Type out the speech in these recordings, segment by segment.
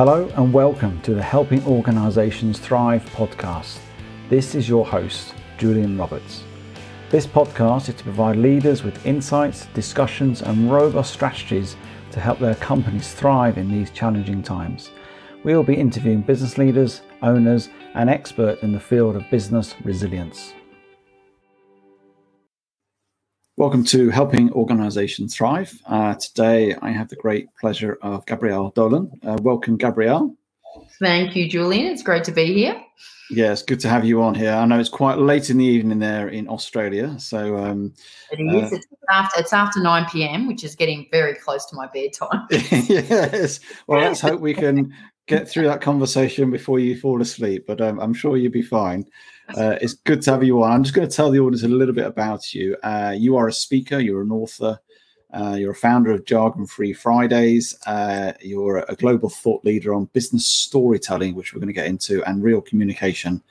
Hello and welcome to the Helping Organisations Thrive podcast. This is your host, Julian Roberts. This podcast is to provide leaders with insights, discussions, and robust strategies to help their companies thrive in these challenging times. We will be interviewing business leaders, owners, and experts in the field of business resilience. Welcome to Helping Organisations Thrive. Uh, today I have the great pleasure of Gabrielle Dolan. Uh, welcome, Gabrielle. Thank you, Julian. It's great to be here. Yeah, it's good to have you on here. I know it's quite late in the evening there in Australia, so um, it is. Uh, it's after it's after nine p.m., which is getting very close to my bedtime. yes. Well, let's hope we can get through that conversation before you fall asleep. But um, I'm sure you'll be fine. Uh, it's good to have you on. I'm just going to tell the audience a little bit about you. Uh, you are a speaker. You're an author. Uh, you're a founder of Jargon Free Fridays. Uh, you're a global thought leader on business storytelling, which we're going to get into, and real communication.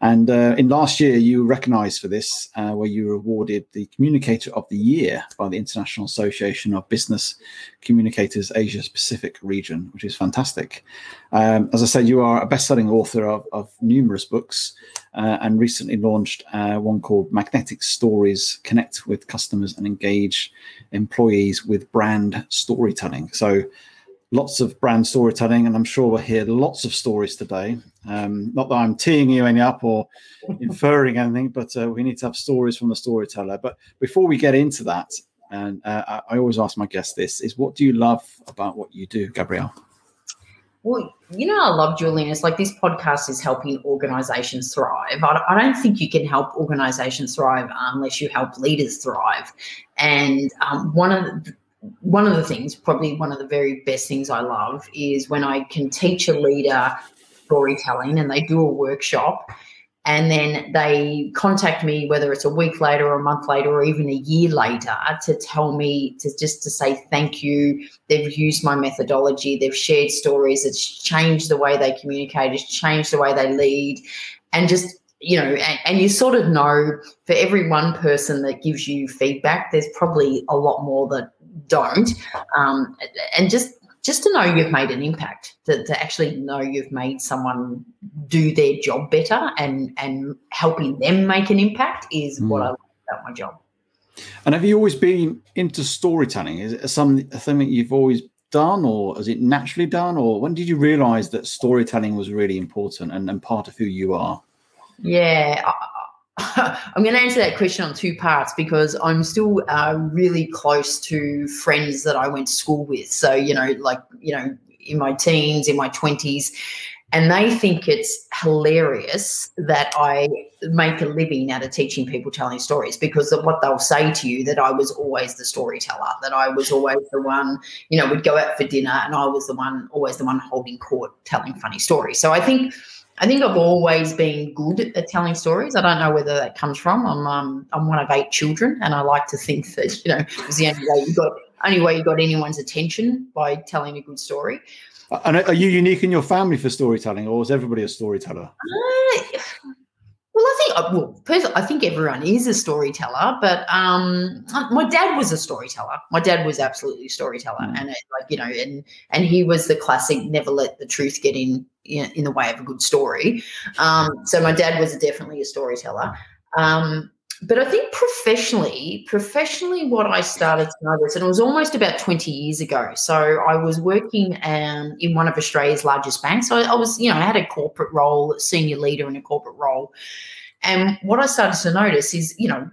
And uh, in last year, you were recognized for this, uh, where you were awarded the Communicator of the Year by the International Association of Business Communicators Asia Pacific region, which is fantastic. Um, as I said, you are a best selling author of, of, numerous books uh, and recently launched uh, one called Magnetic Stories Connect with Customers and Engage Employees with Brand Storytelling. So, lots of brand storytelling, and I'm sure we'll hear lots of stories today. Um, not that I'm teeing you any up or inferring anything, but uh, we need to have stories from the storyteller. But before we get into that, and uh, I always ask my guests this: is what do you love about what you do, Gabrielle? Well, you know, I love Julian. It's like this podcast is helping organizations thrive. I, don't think you can help organizations thrive unless you help leaders thrive. And um, one of the, one of the things, probably one of the very best things I love, is when I can teach a leader storytelling and they do a workshop and then they contact me whether it's a week later or a month later or even a year later to tell me to just to say thank you. They've used my methodology. They've shared stories. It's changed the way they communicate. It's changed the way they lead. And just you know and, and you sort of know for every one person that gives you feedback there's probably a lot more that don't um, and just just to know you've made an impact to, to actually know you've made someone do their job better and and helping them make an impact is mm. what i love about my job. And have you always been into storytelling? Is it something that you've always done or is it naturally done or when did you realize that storytelling was really important and, and part of who you are? Yeah I'm going to answer that question on two parts because I'm still uh, really close to friends that I went to school with. So, you know, like, you know, in my teens, in my 20s, and they think it's hilarious that I make a living out of teaching people telling stories because of what they'll say to you that I was always the storyteller, that I was always the one, you know, we'd go out for dinner and I was the one, always the one holding court telling funny stories. So I think I think I've always been good at telling stories. I don't know whether that comes from. I'm um, I'm one of eight children, and I like to think that you know it's the only way you got only way you got anyone's attention by telling a good story. And are you unique in your family for storytelling, or is everybody a storyteller? Uh, well, I think uh, well, I think everyone is a storyteller, but um, my dad was a storyteller. My dad was absolutely a storyteller, mm. and it, like you know, and and he was the classic never let the truth get in in, in the way of a good story. Um, so my dad was definitely a storyteller. Um, but I think professionally, professionally, what I started to notice, and it was almost about 20 years ago. So I was working um, in one of Australia's largest banks. So I, I was, you know, I had a corporate role, senior leader in a corporate role. And what I started to notice is, you know,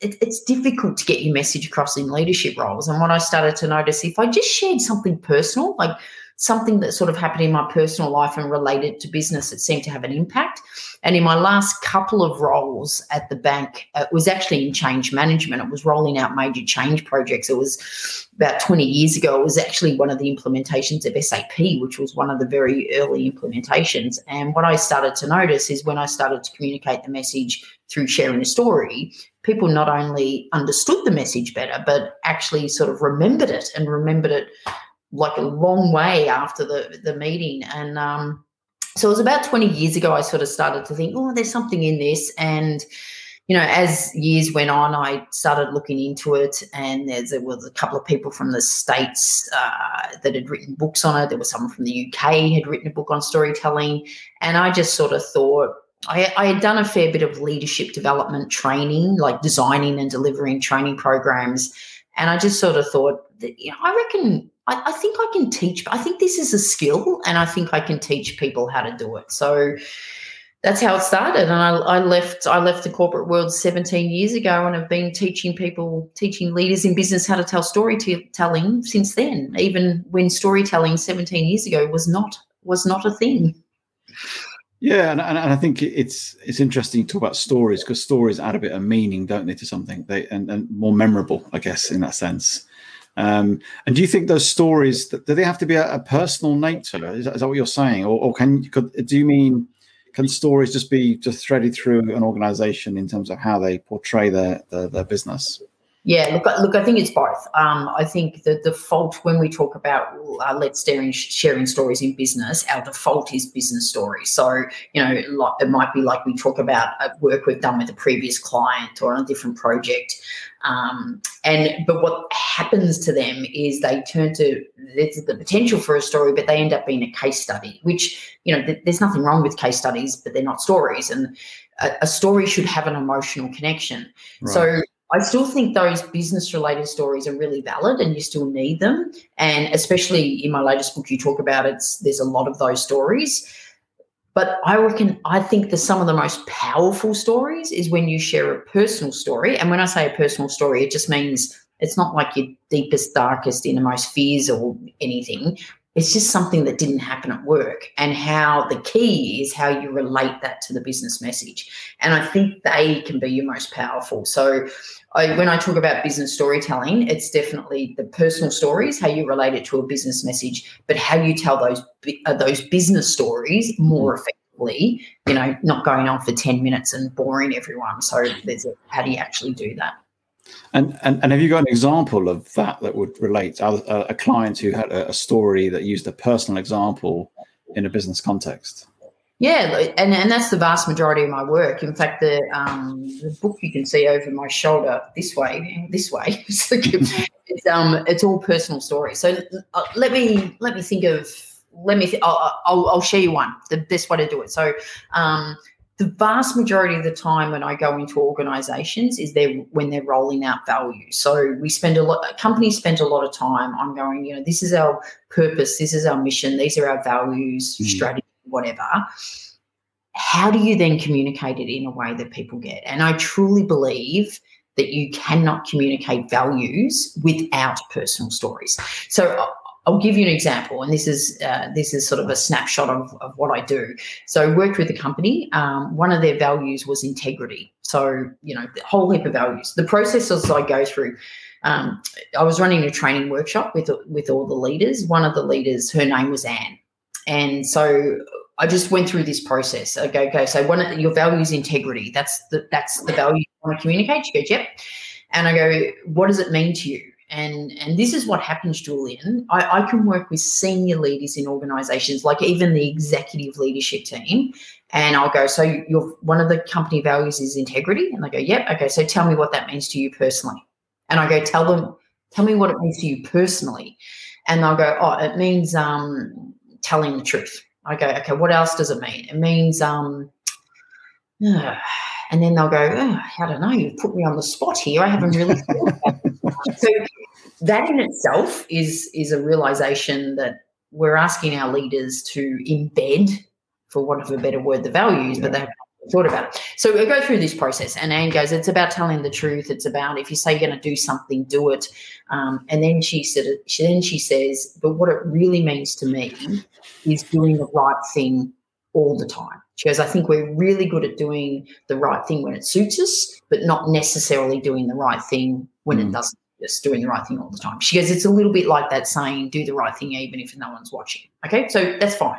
it, it's difficult to get your message across in leadership roles. And what I started to notice, if I just shared something personal, like something that sort of happened in my personal life and related to business it seemed to have an impact. And in my last couple of roles at the bank, it was actually in change management. It was rolling out major change projects. It was about 20 years ago. It was actually one of the implementations of SAP, which was one of the very early implementations. And what I started to notice is when I started to communicate the message through sharing a story, people not only understood the message better, but actually sort of remembered it and remembered it like a long way after the the meeting and um so it was about 20 years ago i sort of started to think oh there's something in this and you know, as years went on, I started looking into it, and there was a couple of people from the states uh, that had written books on it. There was someone from the UK had written a book on storytelling, and I just sort of thought I, I had done a fair bit of leadership development training, like designing and delivering training programs, and I just sort of thought that you know, I reckon I, I think I can teach. I think this is a skill, and I think I can teach people how to do it. So that's how it started. And I, I, left I left the corporate world 17 years ago and have been teaching people, teaching leaders in business how to tell storytelling since then, even when storytelling 17 years ago was not was not a thing. Yeah, and, and, I think it's it's interesting to talk about stories because stories add a bit of meaning, don't they, to something? They and, and more memorable, I guess, in that sense. Um, and do you think those stories do they have to be a, a personal nature? Is that, is that what you're saying, or, or can could, do you mean can stories just be just threaded through an organization in terms of how they portray their their, their business yeah look look i think it's both um, i think the default when we talk about uh, let's sharing, sharing stories in business our default is business stories so you know like, it might be like we talk about work we've done with a previous client or on a different project um, and but what happens to them is they turn to there's the potential for a story, but they end up being a case study. Which you know, th- there's nothing wrong with case studies, but they're not stories, and a, a story should have an emotional connection. Right. So I still think those business related stories are really valid and you still need them. And especially in my latest book, you talk about it, there's a lot of those stories. But I reckon, I think that some of the most powerful stories is when you share a personal story. And when I say a personal story, it just means it's not like your deepest, darkest, innermost fears or anything. It's just something that didn't happen at work. And how the key is how you relate that to the business message. And I think they can be your most powerful. So I, when I talk about business storytelling, it's definitely the personal stories, how you relate it to a business message, but how you tell those uh, those business stories more mm. effectively. You know, not going on for ten minutes and boring everyone. So there's a, how do you actually do that? And, and and have you got an example of that that would relate to a, a client who had a, a story that used a personal example in a business context? Yeah, and, and that's the vast majority of my work. In fact, the um, the book you can see over my shoulder this way, this way, it's um it's all personal stories. So uh, let me let me think of let me th- I'll, I'll, I'll show you one the best way to do it. So um the vast majority of the time when I go into organizations is there when they're rolling out value. So we spend a lot companies spend a lot of time on going, you know, this is our purpose, this is our mission, these are our values, mm. strategy whatever how do you then communicate it in a way that people get and i truly believe that you cannot communicate values without personal stories so I'll give you an example, and this is uh, this is sort of a snapshot of, of what I do. So, I worked with a company. Um, one of their values was integrity. So, you know, the whole heap of values. The processes I go through. Um, I was running a training workshop with with all the leaders. One of the leaders, her name was Anne, and so I just went through this process. I go, okay, so one of your values integrity. That's the that's the value you want to communicate. Yep. And I go, what does it mean to you? And and this is what happens, Julian. I, I can work with senior leaders in organizations, like even the executive leadership team. And I'll go, so your one of the company values is integrity. And they go, yep. Okay, so tell me what that means to you personally. And I go, tell them, tell me what it means to you personally. And they'll go, oh, it means um, telling the truth I go, okay, what else does it mean? It means, um, uh, and then they'll go, oh, I don't know, you've put me on the spot here. I haven't really so that in itself is is a realization that we're asking our leaders to embed, for want of a better word, the values, yeah. but they thought about it. So we go through this process, and Anne goes, "It's about telling the truth. It's about if you say you're going to do something, do it." Um, and then she said, she, then she says, "But what it really means to me is doing the right thing all the time." She goes, "I think we're really good at doing the right thing when it suits us, but not necessarily doing the right thing when mm. it doesn't." Just doing the right thing all the time. She goes, "It's a little bit like that saying, do the right thing even if no one's watching." Okay, so that's fine.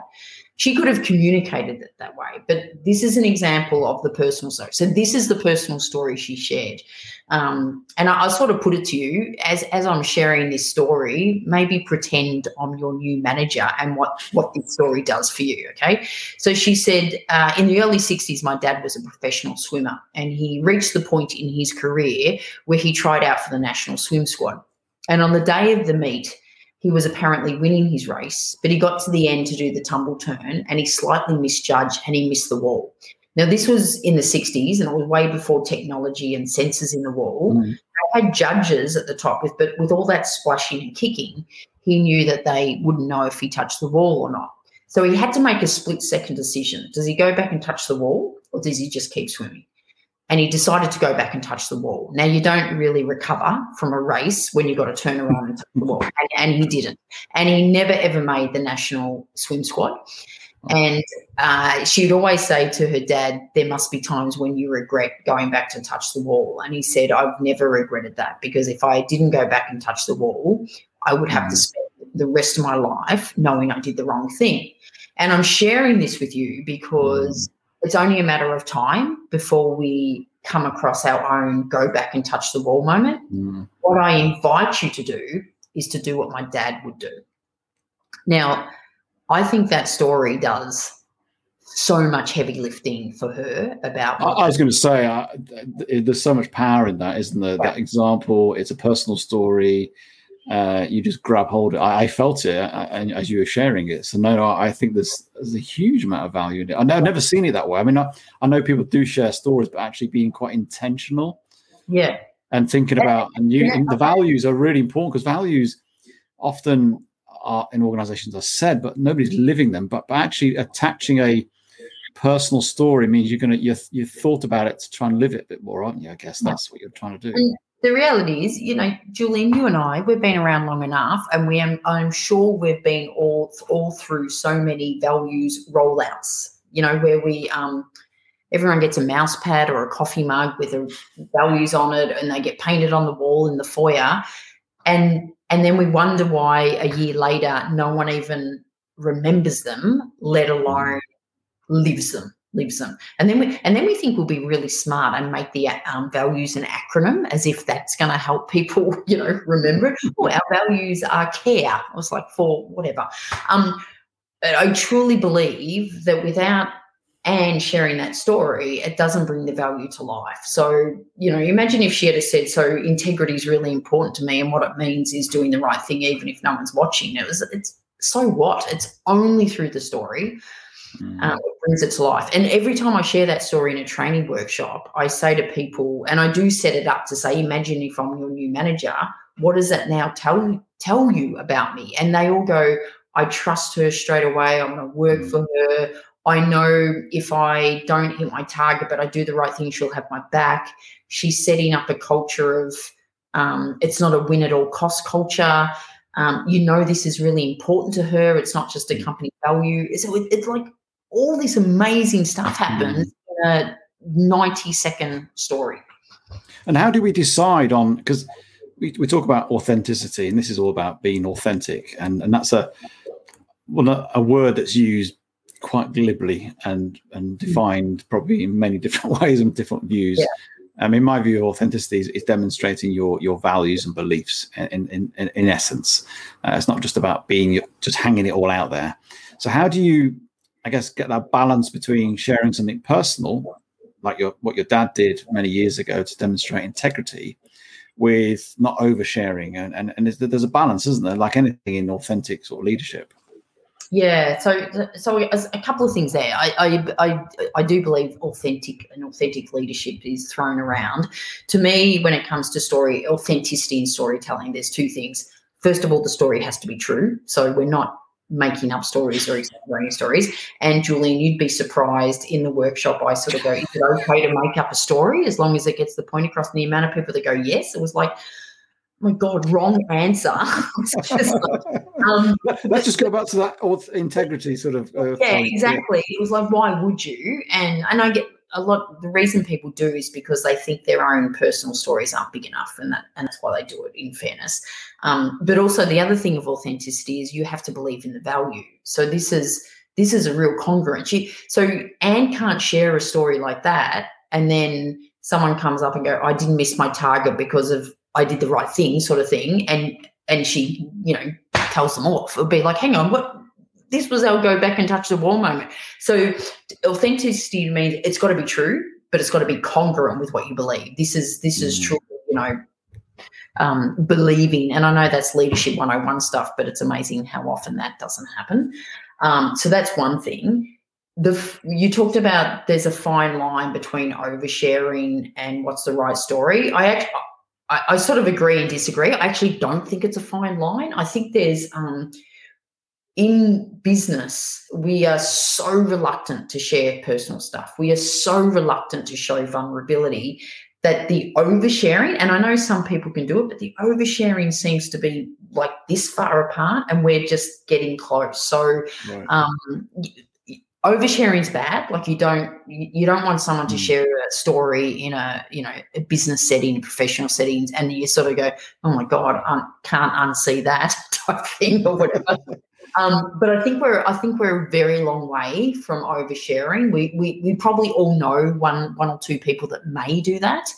She could have communicated it that way, but this is an example of the personal story. So this is the personal story she shared, um, and I, I sort of put it to you as as I'm sharing this story. Maybe pretend I'm your new manager and what what this story does for you. Okay, so she said uh, in the early '60s, my dad was a professional swimmer, and he reached the point in his career where he tried out for the national swim squad. And on the day of the meet, he was apparently winning his race, but he got to the end to do the tumble turn and he slightly misjudged and he missed the wall. Now, this was in the 60s and it was way before technology and sensors in the wall. Mm. They had judges at the top, with, but with all that splashing and kicking, he knew that they wouldn't know if he touched the wall or not. So he had to make a split second decision. Does he go back and touch the wall or does he just keep swimming? And he decided to go back and touch the wall. Now, you don't really recover from a race when you've got to turn around and touch the wall, and, and he didn't. And he never ever made the national swim squad. And uh, she'd always say to her dad, There must be times when you regret going back to touch the wall. And he said, I've never regretted that because if I didn't go back and touch the wall, I would have to mm. spend the rest of my life knowing I did the wrong thing. And I'm sharing this with you because mm it's only a matter of time before we come across our own go back and touch the wall moment. Mm. What I invite you to do is to do what my dad would do. Now, I think that story does so much heavy lifting for her about. I, I was going to say, uh, there's so much power in that, isn't there? Right. That example, it's a personal story uh, you just grab hold. I, I felt it uh, and as you were sharing it. So no, I think there's there's a huge amount of value in it. I've never seen it that way. I mean, I, I know people do share stories, but actually being quite intentional. Yeah. And thinking about and you yeah. the values are really important because values often are in organizations are said, but nobody's living them. But, but actually attaching a personal story means you're gonna you you thought about it to try and live it a bit more, aren't you? I guess that's what you're trying to do the reality is, you know, Julian, you and I, we've been around long enough, and we am, I'm sure we've been all all through so many values rollouts. You know, where we um, everyone gets a mouse pad or a coffee mug with a values on it, and they get painted on the wall in the foyer, and and then we wonder why a year later no one even remembers them, let alone lives them lives them. And then we and then we think we'll be really smart and make the um, values an acronym as if that's going to help people, you know, remember. Oh, our values are care. I was like for whatever. Um, I truly believe that without Anne sharing that story, it doesn't bring the value to life. So, you know, imagine if she had said, So integrity is really important to me, and what it means is doing the right thing, even if no one's watching. It was it's so what? It's only through the story Mm. Um, it brings it to life. And every time I share that story in a training workshop, I say to people, and I do set it up to say, imagine if I'm your new manager, what does that now tell you tell you about me? And they all go, I trust her straight away. I'm going to work mm. for her. I know if I don't hit my target, but I do the right thing, she'll have my back. She's setting up a culture of um, it's not a win at all cost culture. Um, you know, this is really important to her. It's not just a mm. company value. So it, it's like all this amazing stuff happens mm. in a 90 second story. And how do we decide on because we, we talk about authenticity and this is all about being authentic and, and that's a well a, word that's used quite glibly and and mm. defined probably in many different ways and different views. Yeah. I mean, my view of authenticity is, is, demonstrating your your values and beliefs in in, in, in essence. Uh, it's not just about being just hanging it all out there. So, how do you I guess get that balance between sharing something personal, like your what your dad did many years ago to demonstrate integrity, with not oversharing, and and, and there's a balance, isn't there? Like anything in authentic sort of leadership. Yeah, so so a couple of things there. I, I I I do believe authentic and authentic leadership is thrown around. To me, when it comes to story authenticity and storytelling, there's two things. First of all, the story has to be true. So we're not making up stories or exaggerating stories. And Julian, you'd be surprised in the workshop. I sort of go, is it okay to make up a story as long as it gets the point across? And the amount of people that go, yes, it was like, oh my God, wrong answer. just like, um, Let's just go back to that integrity sort of. Uh, yeah, point. exactly. Yeah. It was like, why would you? And and I get a lot the reason people do is because they think their own personal stories aren't big enough and that and that's why they do it in fairness. Um, but also the other thing of authenticity is you have to believe in the value. So this is this is a real congruence. So anne can't share a story like that and then someone comes up and go i didn't miss my target because of i did the right thing sort of thing and and she you know tells them off. It'll be like hang on what this was our go back and touch the wall moment. So authenticity means it's got to be true, but it's got to be congruent with what you believe. This is this is mm. true, you know, um, believing. And I know that's leadership 101 stuff, but it's amazing how often that doesn't happen. Um, so that's one thing. The you talked about there's a fine line between oversharing and what's the right story. I actually I, I sort of agree and disagree. I actually don't think it's a fine line. I think there's um, in business, we are so reluctant to share personal stuff. We are so reluctant to show vulnerability that the oversharing, and I know some people can do it, but the oversharing seems to be like this far apart and we're just getting close. So, right. um, oversharing is bad. Like you don't, you don't want someone to mm. share a story in a, you know, a business setting, professional settings, and you sort of go, oh my God, I can't unsee that type thing or whatever. Um, but I think we're I think we're a very long way from oversharing. We, we we probably all know one one or two people that may do that,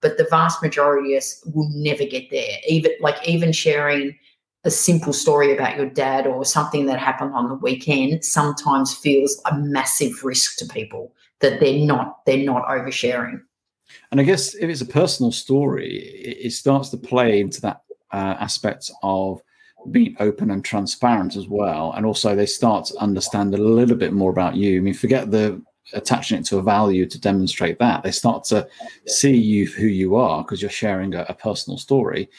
but the vast majority of us will never get there. Even like even sharing a simple story about your dad or something that happened on the weekend sometimes feels a massive risk to people that they're not they're not oversharing. And I guess if it's a personal story, it, starts to play into that uh, aspect of being open and transparent as well. And also, they start to understand a little bit more about you. I mean, forget the attaching it to a value to demonstrate that. They start to see you who you are because you're sharing a, a, personal story.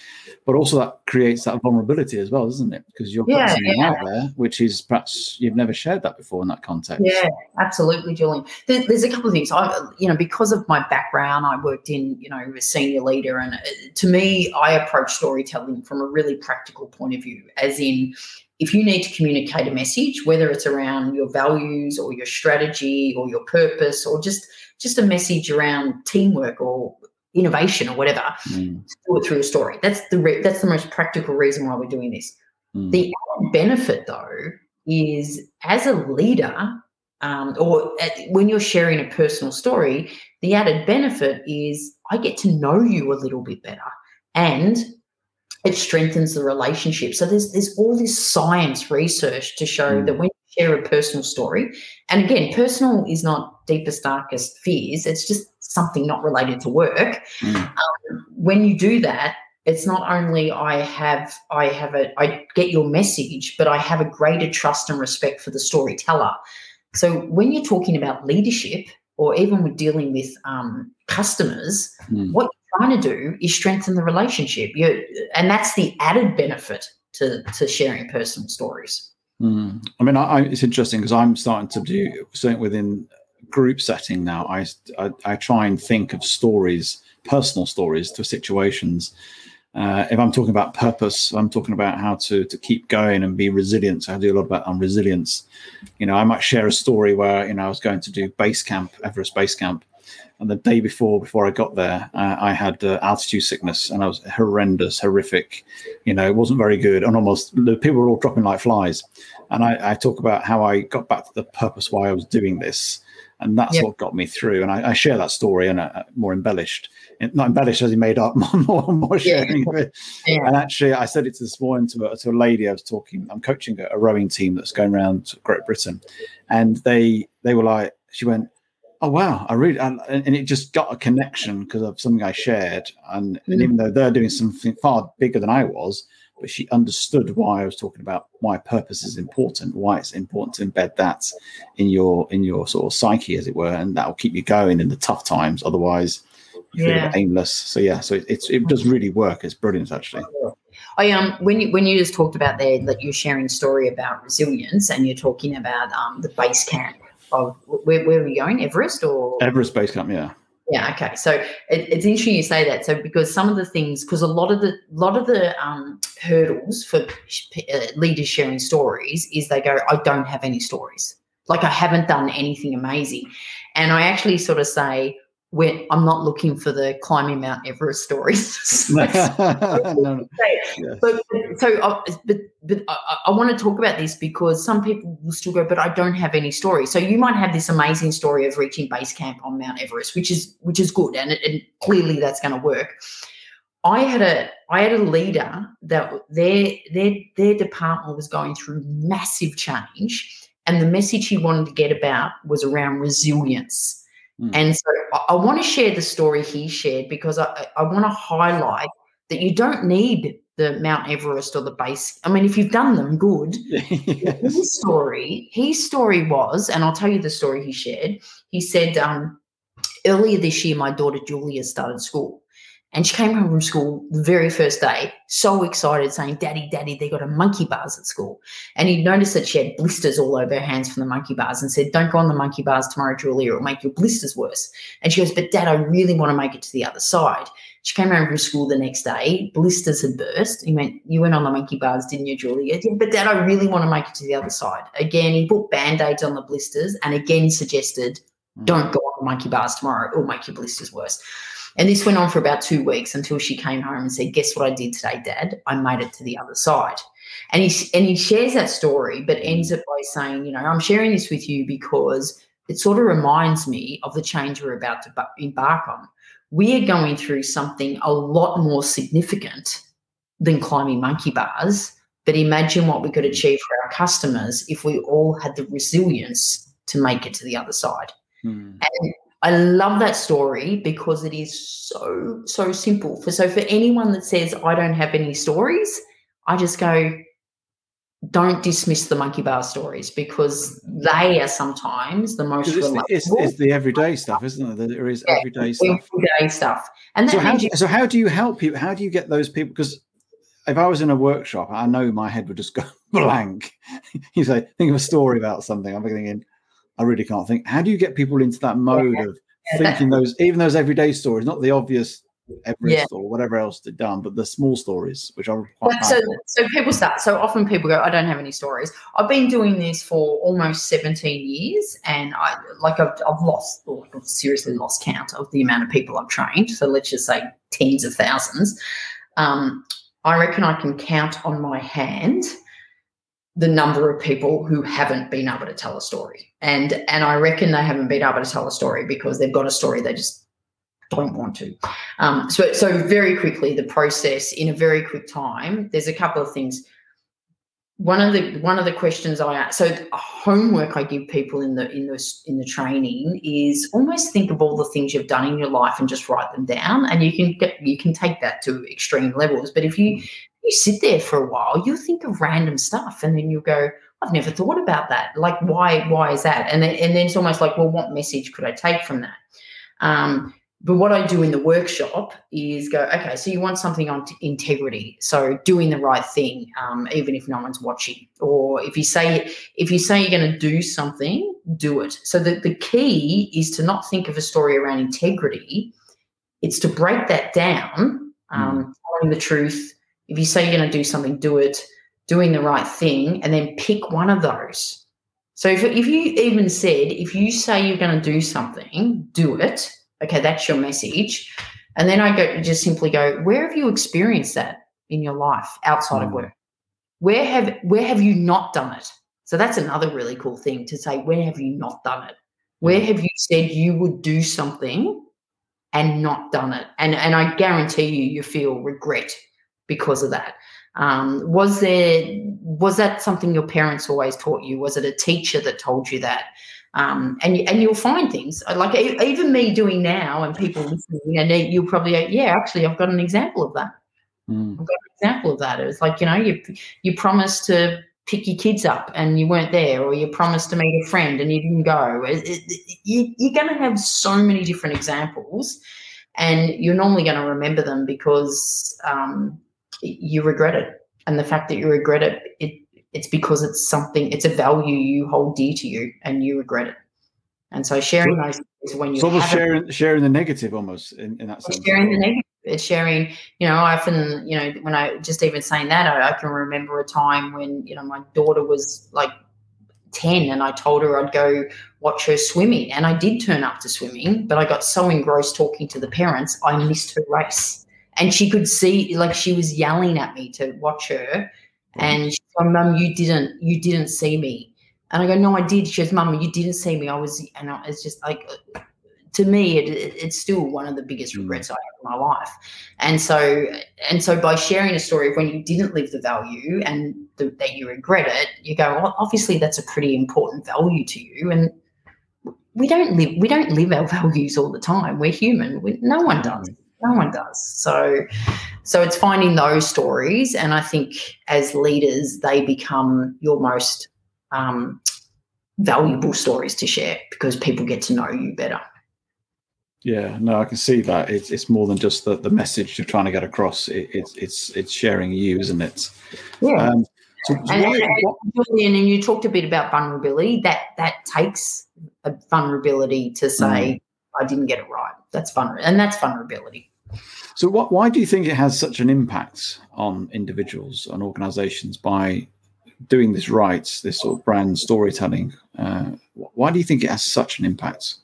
But also, that creates that vulnerability as well, doesn't it? Because you're putting yeah, something yeah. out there, which is perhaps you've never shared that before in that context. Yeah, absolutely, Julian. There, there's a couple of things. I, you know, because of my background, I worked in, you know, a senior leader, and uh, to me, I approach storytelling from a really practical point of view, as in if you need to communicate a message, whether it's around your values or your strategy or your purpose or just just a message around teamwork or innovation or whatever, mm. do it through a story. That's the re- that's the most practical reason why we're doing this. Mm. The benefit, though, is as a leader, um, or at, when you're sharing a personal story, the added benefit is I get to know you a little bit better, and it strengthens the relationship. So there's there's all this science research to show mm. that when you share a personal story, and again, personal is not deepest darkest fears. It's just something not related to work. Mm. Um, when you do that, it's not only I have I have a I get your message, but I have a greater trust and respect for the storyteller. So when you're talking about leadership, or even with dealing with um, customers, mm. what trying to do is strengthen the relationship. You, and that's the added benefit to, to sharing personal stories. Mm. I mean, I, I, it's interesting because I'm starting to do something within group setting now. I, I, I try and think of stories, personal stories to situations. Uh, if I'm talking about purpose, I'm talking about how to to keep going and be resilient. So I do a lot about on resilience. You know, I might share a story where you know I was going to do base camp, Everest base camp, and the day before, before I got there, uh, I had uh, altitude sickness, and I was horrendous, horrific. You know, it wasn't very good, and almost the people were all dropping like flies. And I, I talk about how I got back to the purpose why I was doing this, and that's yep. what got me through. And I, I share that story and uh, more embellished, not embellished as he made up, more more sharing yeah. Yeah. And actually, I said it this morning to a, to a lady I was talking. I'm coaching a, a rowing team that's going around Great Britain, and they they were like, she went oh wow. I really and, and it just got a connection because of something i shared. And, mm. and, even though they're doing something far bigger than i was but she understood why i was talking about why purpose is important why it's important to embed that in your in your sort of psyche as it were and that will keep you going in the tough times. Otherwise you yeah. aimless. So yeah so it, it's it does really work. It's brilliant actually. I um when you when you just talked about there that you're sharing story about resilience and you're talking about um the base camp of where, where we going? Everest or Everest Base Camp? Yeah. Yeah. Okay. So it, it's interesting you say that. So because some of the things, because a lot of the lot of the um, hurdles for uh, leaders sharing stories is they go, I don't have any stories. Like I haven't done anything amazing, And I actually sort of say, when I'm not looking for the climbing Mount Everest stories. no, no. Yes. But so, uh, but but I, I, want to talk about this because some people will still go, but I don't have any story. So you might have this amazing story of reaching base camp on Mount Everest, which is which is good, and, it, and clearly that's going to work. I had a I had a leader that their their their department was going through massive change, and the message he wanted to get about was around resilience Mm. And so I, I want to share the story he shared because I, I want to highlight that you don't need the Mount Everest or the base. I mean, if you've done them, good. yes. His story, his story was, and I'll tell you the story he shared. He said, um, earlier this year, my daughter Julia started school. And she came home from school the very first day, so excited, saying, Daddy, Daddy, they got a monkey bars at school. And he noticed that she had blisters all over her hands from the monkey bars and said, Don't go on the monkey bars tomorrow, Julia, it'll make your blisters worse. And she goes, But Dad, I really want to make it to the other side. She came home from school the next day, blisters had burst. He went, You went on the monkey bars, didn't you, Julia? Yeah, but Dad, I really want to make it to the other side. Again, he put band aids on the blisters and again suggested, mm. Don't go on the monkey bars tomorrow, it'll make your blisters worse. And this went on for about two weeks until she came home and said, Guess what I did today, Dad? I made it to the other side. And he, and he shares that story, but ends it by saying, You know, I'm sharing this with you because it sort of reminds me of the change we're about to embark on. We are going through something a lot more significant than climbing monkey bars. But imagine what we could achieve for our customers if we all had the resilience to make it to the other side. Mm. And I love that story because it is so, so simple. For so for anyone that says I don't have any stories, I just go, don't dismiss the monkey bar stories because they are sometimes the most it's, it's, it's, the everyday stuff, isn't it? There is yeah, everyday stuff. Everyday stuff. And so how, you- so how do you help people? How do you get those people? Because if I was in a workshop, I know my head would just go blank. you say, think of a story about something. I'm thinking, I really can't think. How do you get people into that mode yeah. of thinking those, even those everyday stories, not the obvious Everest yeah. or whatever else they've done, but the small stories, which are quite so. So people start. So often people go, "I don't have any stories." I've been doing this for almost seventeen years, and I like I've, I've lost, or I've seriously lost count of the amount of people I've trained. So let's just say tens of thousands. Um, I reckon I can count on my hand the number of people who haven't been able to tell a story. And and I reckon they haven't been able to tell a story because they've got a story they just don't want to. Um, so so very quickly, the process in a very quick time. There's a couple of things. One of the one of the questions I ask, so homework I give people in the in the in the training is almost think of all the things you've done in your life and just write them down. And you can get you can take that to extreme levels. But if you you sit there for a while, you'll think of random stuff and then you'll go, I've never thought about that. Like, why, why is that? And then, and then it's almost like, well, what message could I take from that? Um, but what I do in the workshop is go, okay, so you want something on t- integrity. So doing the right thing, um, even if no one's watching. Or if you say, if you say you're going to do something, do it. So the, the key is to not think of a story around integrity. It's to break that down, um, mm. telling the truth, if you say you're going to do something, do it, doing the right thing, and then pick one of those. So if, if you even said, if you say you're going to do something, do it. Okay, that's your message. And then I go just simply go, where have you experienced that in your life outside mm. of work? Where have where have you not done it? So that's another really cool thing to say, where have you not done it? Where mm. have you said you would do something and not done it? And and I guarantee you you feel regret because of that. Um, was there was that something your parents always taught you? Was it a teacher that told you that? Um, and and you'll find things uh, like even me doing now, and people listening, and you'll probably go, yeah, actually, I've got an example of that. Mm. I've got an example of that. It's like you know, you you promised to pick your kids up and you weren't there, or you promised to meet a friend and you didn't go. It, it, you, you're going to have so many different examples, and you're normally going to remember them because um, you regret it. And the fact that you regret it, it it's because it's something, it's a value you hold dear to you and you regret it. And so sharing those is when you so almost sharing sharing the negative almost in, in that sense. Sharing the negative. It's sharing, you know, I often, you know, when I just even saying that, I, I can remember a time when, you know, my daughter was like 10 and I told her I'd go watch her swimming. And I did turn up to swimming, but I got so engrossed talking to the parents, I missed her race. And she could see, like, she was yelling at me to watch her. And she said, Mum, you didn't, you didn't see me. And I go, No, I did. She goes, Mum, you didn't see me. I was, and I, it's just like, to me, it, it, it's still one of the biggest Mm. regrets I have in my life. And so, and so, by sharing a story of when you didn't live the value and the, that you regret it, you go, well, obviously that's a pretty important value to you. And we don't live, we don't live our values all the time. We're human. We, no one does. No one does. So, so it's finding those stories, and I think as leaders, they become your most um, valuable stories to share because people get to know you better. Yeah, no, I can see that. It's it's more than just the, the message you're trying to get across. It, it's it's it's sharing you, isn't it? Yeah. Um, so, so And, and, Julian, and you talked a bit about vulnerability. That that takes a vulnerability to say I didn't get it right. That's vulnerable, and that's vulnerability. So, what, why do you think it has such an impact on individuals and organizations by doing this right, this sort of brand storytelling? Uh, why do you think it has such an impact?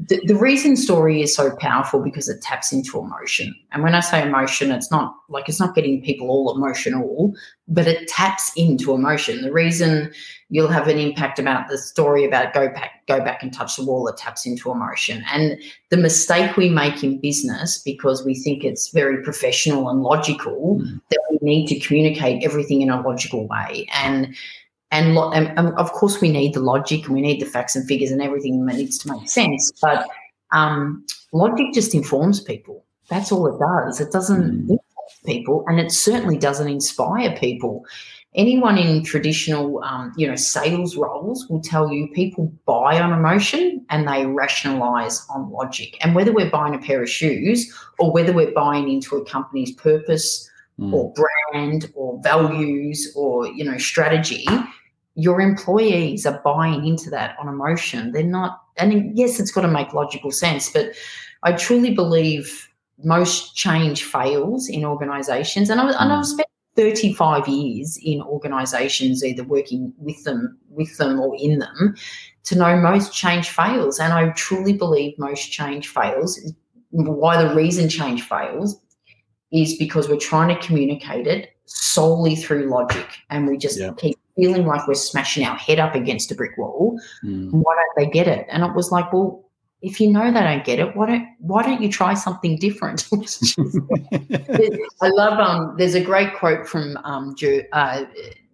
The, the reason story is so powerful because it taps into emotion. And when I say emotion, it's not like it's not getting people all emotional, but it taps into emotion. The reason you'll have an impact about the story about go back, go back and touch the wall, it taps into emotion. And the mistake we make in business because we think it's very professional and logical Mm. that we need to communicate everything in a logical way. And and, lo- and, and of course we need the logic and we need the facts and figures and everything that needs to make sense but um, logic just informs people that's all it does it doesn't Mm. people and it certainly doesn't inspire people anyone in traditional um, you know sales roles will tell you people buy on emotion and they rationalize on logic and whether we're buying a pair of shoes or whether we're buying into a company's purpose Mm. or brand or values or you know strategy your employees are buying into that on emotion they're not and yes it's got to make logical sense but i truly believe most change fails in organizations and, I, and i've mm. spent 35 years in organizations either working with them with them or in them to know most change fails and i truly believe most change fails why the reason change fails is because we're trying to communicate it solely through logic and we just Yeah. keep feeling like we're smashing our head up against a brick wall Mm. why don't they get it? And it was like well if you know they don't get it why don't why don't you try something different? I love um there's a great quote from um uh,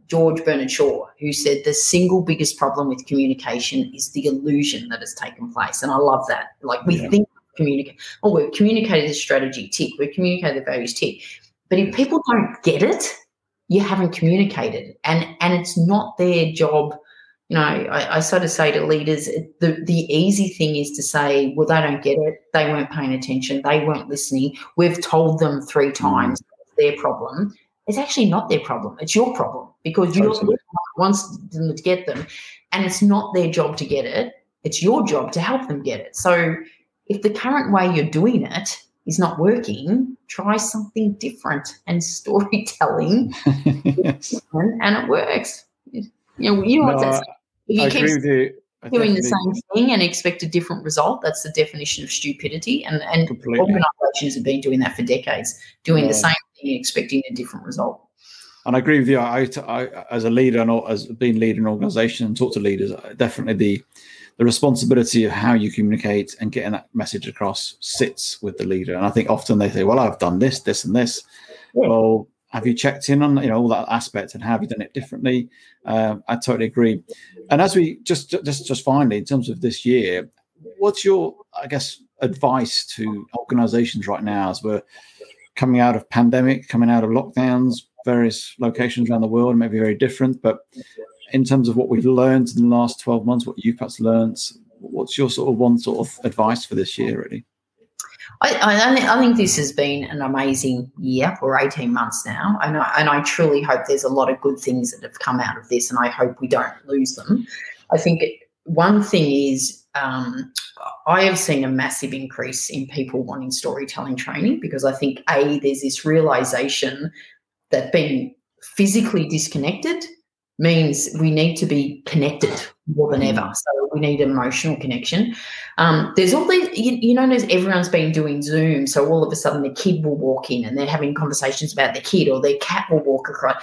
george bernard shaw who said the single biggest problem with communication is the illusion that has taken place. And i love that. Like we Yeah. think communicate oh we're communicating the strategy tick we're communicating the values tick. But if people don't get it you haven't communicated. And and it's not their job. You know i, I sort of say to leaders the, the easy thing is to say well they don't get it. They weren't paying attention. They weren't listening. We've told them three mm. times it's their problem. It's actually not their problem. It's your problem because you're the Totally. one who wants them to get them. And it's not their job to get it. It's your job to help them get it. So if the current way you're doing it is not working try something different and storytelling yes. and, and it works. You know, you know No, what that's I- if I keep agree with you. I doing the same thing and expect a different result, that's the definition of stupidity. And and Completely. organizations have been doing that for decades, doing the same thing and expecting a different result. And I agree with you. I, I as a leader and al- as being leader in an organization and talk to leaders, definitely the the responsibility of how you communicate and getting that message across sits with the leader. And I think often they say, "Well, I've done this, this, and this." Yeah. Well, have you checked in on you know all that aspect and have you done it differently? Um, I totally agree. And as we just just just finally, in terms of this year, what's your I guess advice to organisations right now as we're coming out of pandemic, coming out of lockdowns, various locations around the world, maybe very different. But in terms of what we've learned in the last 12 months, what you've perhaps learned, what's your sort of one sort of advice for this year, really? I, I, I think- this has been an amazing year or 18 months now. And I, and I truly hope there's a lot of good things that have come out of this, and I hope we don't lose them. I think it, one thing is um, I have seen a massive increase in people wanting storytelling training because I think, A, there's this realization that being physically disconnected means we need to be connected more than ever. So we need emotional connection. Um, there's all these, you, you know, everyone's been doing Zoom. So all of a sudden the kid will walk in and they're having conversations about the kid or their cat will walk across.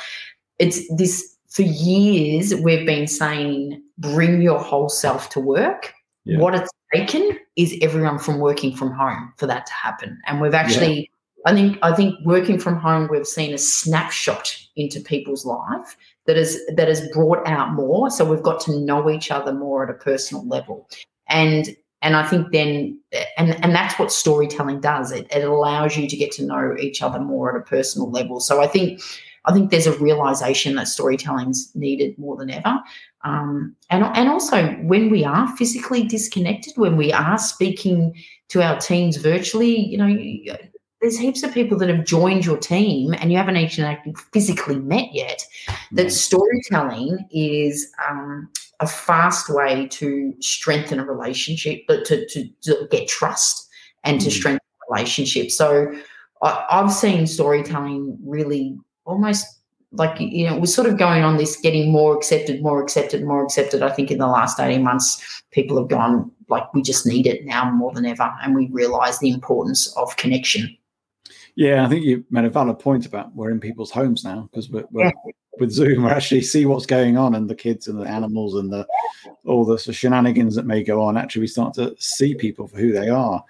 It's this, for years, we've been saying, bring your whole self to work. Yeah. What it's taken is everyone from working from home for that to happen. And we've actually, yeah. I think, I think working from home, we've seen a snapshot into people's life that is that has brought out more. So we've got to know each other more at a personal level. And and I think then and and that's what storytelling does. It it allows you to get to know each other more at a personal level. So I think I think there's a realization that storytelling's needed more than ever. Um, and, and also when we are physically disconnected, when we are speaking to our teams virtually, you know, there's heaps of people that have joined your team and you haven't even physically met yet. That storytelling is um, a fast way to strengthen a relationship, but to, to, to get trust and to mm. strengthen a relationship. So I, I've seen storytelling really almost like you know we're sort of going on this getting more accepted more accepted more accepted i think in the last 18 months people have gone like we just need it now more than ever and we realize the importance of connection yeah, I think you made a valid point about we're in people's homes now because we're, we're yeah. with Zoom, we actually see what's going on and the kids and the animals and the all the shenanigans that may go on. Actually, we start to see people for who they are,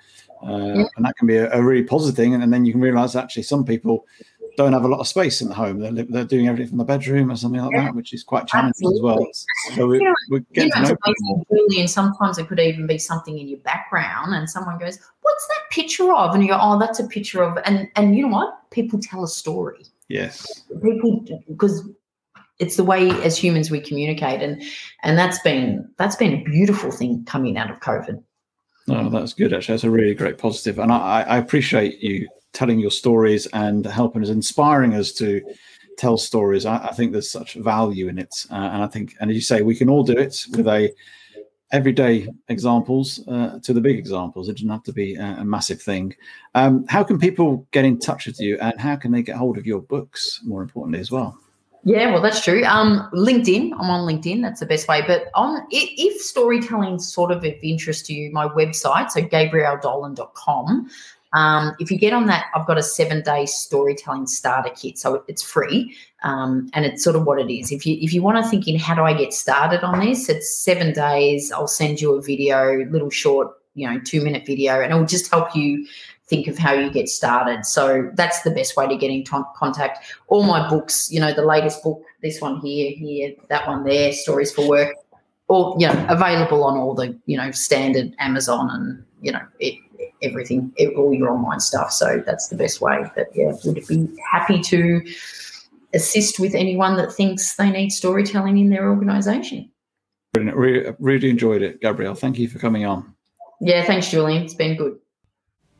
uh, yeah. and that can be a, a, really positive thing. And, and then you can realize actually some people don't have a lot of space in the home. They're, they're doing everything from the bedroom or something like yeah. that, which is quite challenging Absolutely. as well. So we, you know, we're getting you know, to know and sometimes it could even be something in your background, and someone goes, "What's that picture of?" And you go, "Oh, that's a picture of." And and you know what? People tell a story. Yes. People because it's the way as humans we communicate, and and that's been that's been a beautiful thing coming out of COVID. Oh, that's good. Actually, that's a really great positive, and I, I appreciate you telling your stories and helping us, inspiring us to tell stories. I, I think there's such value in it, uh, and I think, and as you say, we can all do it with a everyday examples uh, to the big examples. It doesn't have to be a, a massive thing. Um, how can people get in touch with you, and how can they get hold of your books? More importantly, as well. Yeah, well, that's true. Um, LinkedIn, I'm on LinkedIn. That's the best way. But on if storytelling sort of of interest to you, my website, so gabrielledolan.com, um, if you get on that, I've got a seven day storytelling starter kit, so it's free, um, and it's sort of what it is. If you if you want to think in how do I get started on this, it's seven days. I'll send you a video, little short, you know, two minute video, and it will just help you think of how you get started. So that's the best way to get in t- contact. All my books, you know, the latest book, this one here, here, that one there, Stories for Work, all you know, available on all the you know standard Amazon and you know it, everything, all your online stuff. So that's the best way. But yeah, would be happy to assist with anyone that thinks they need storytelling in their organisation. Brilliant. Really, really enjoyed it, Gabrielle. Thank you for coming on. Yeah, thanks, Julian. It's been good.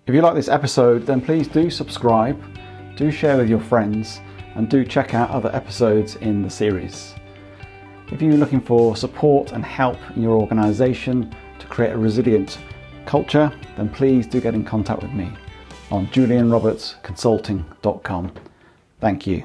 If you like this episode, then please do subscribe, do share with your friends, and do check out other episodes in the series. If you're looking for support and help in your organisation to create a resilient culture, then please do get in contact with me on julianrobertsconsulting.com. Thank you.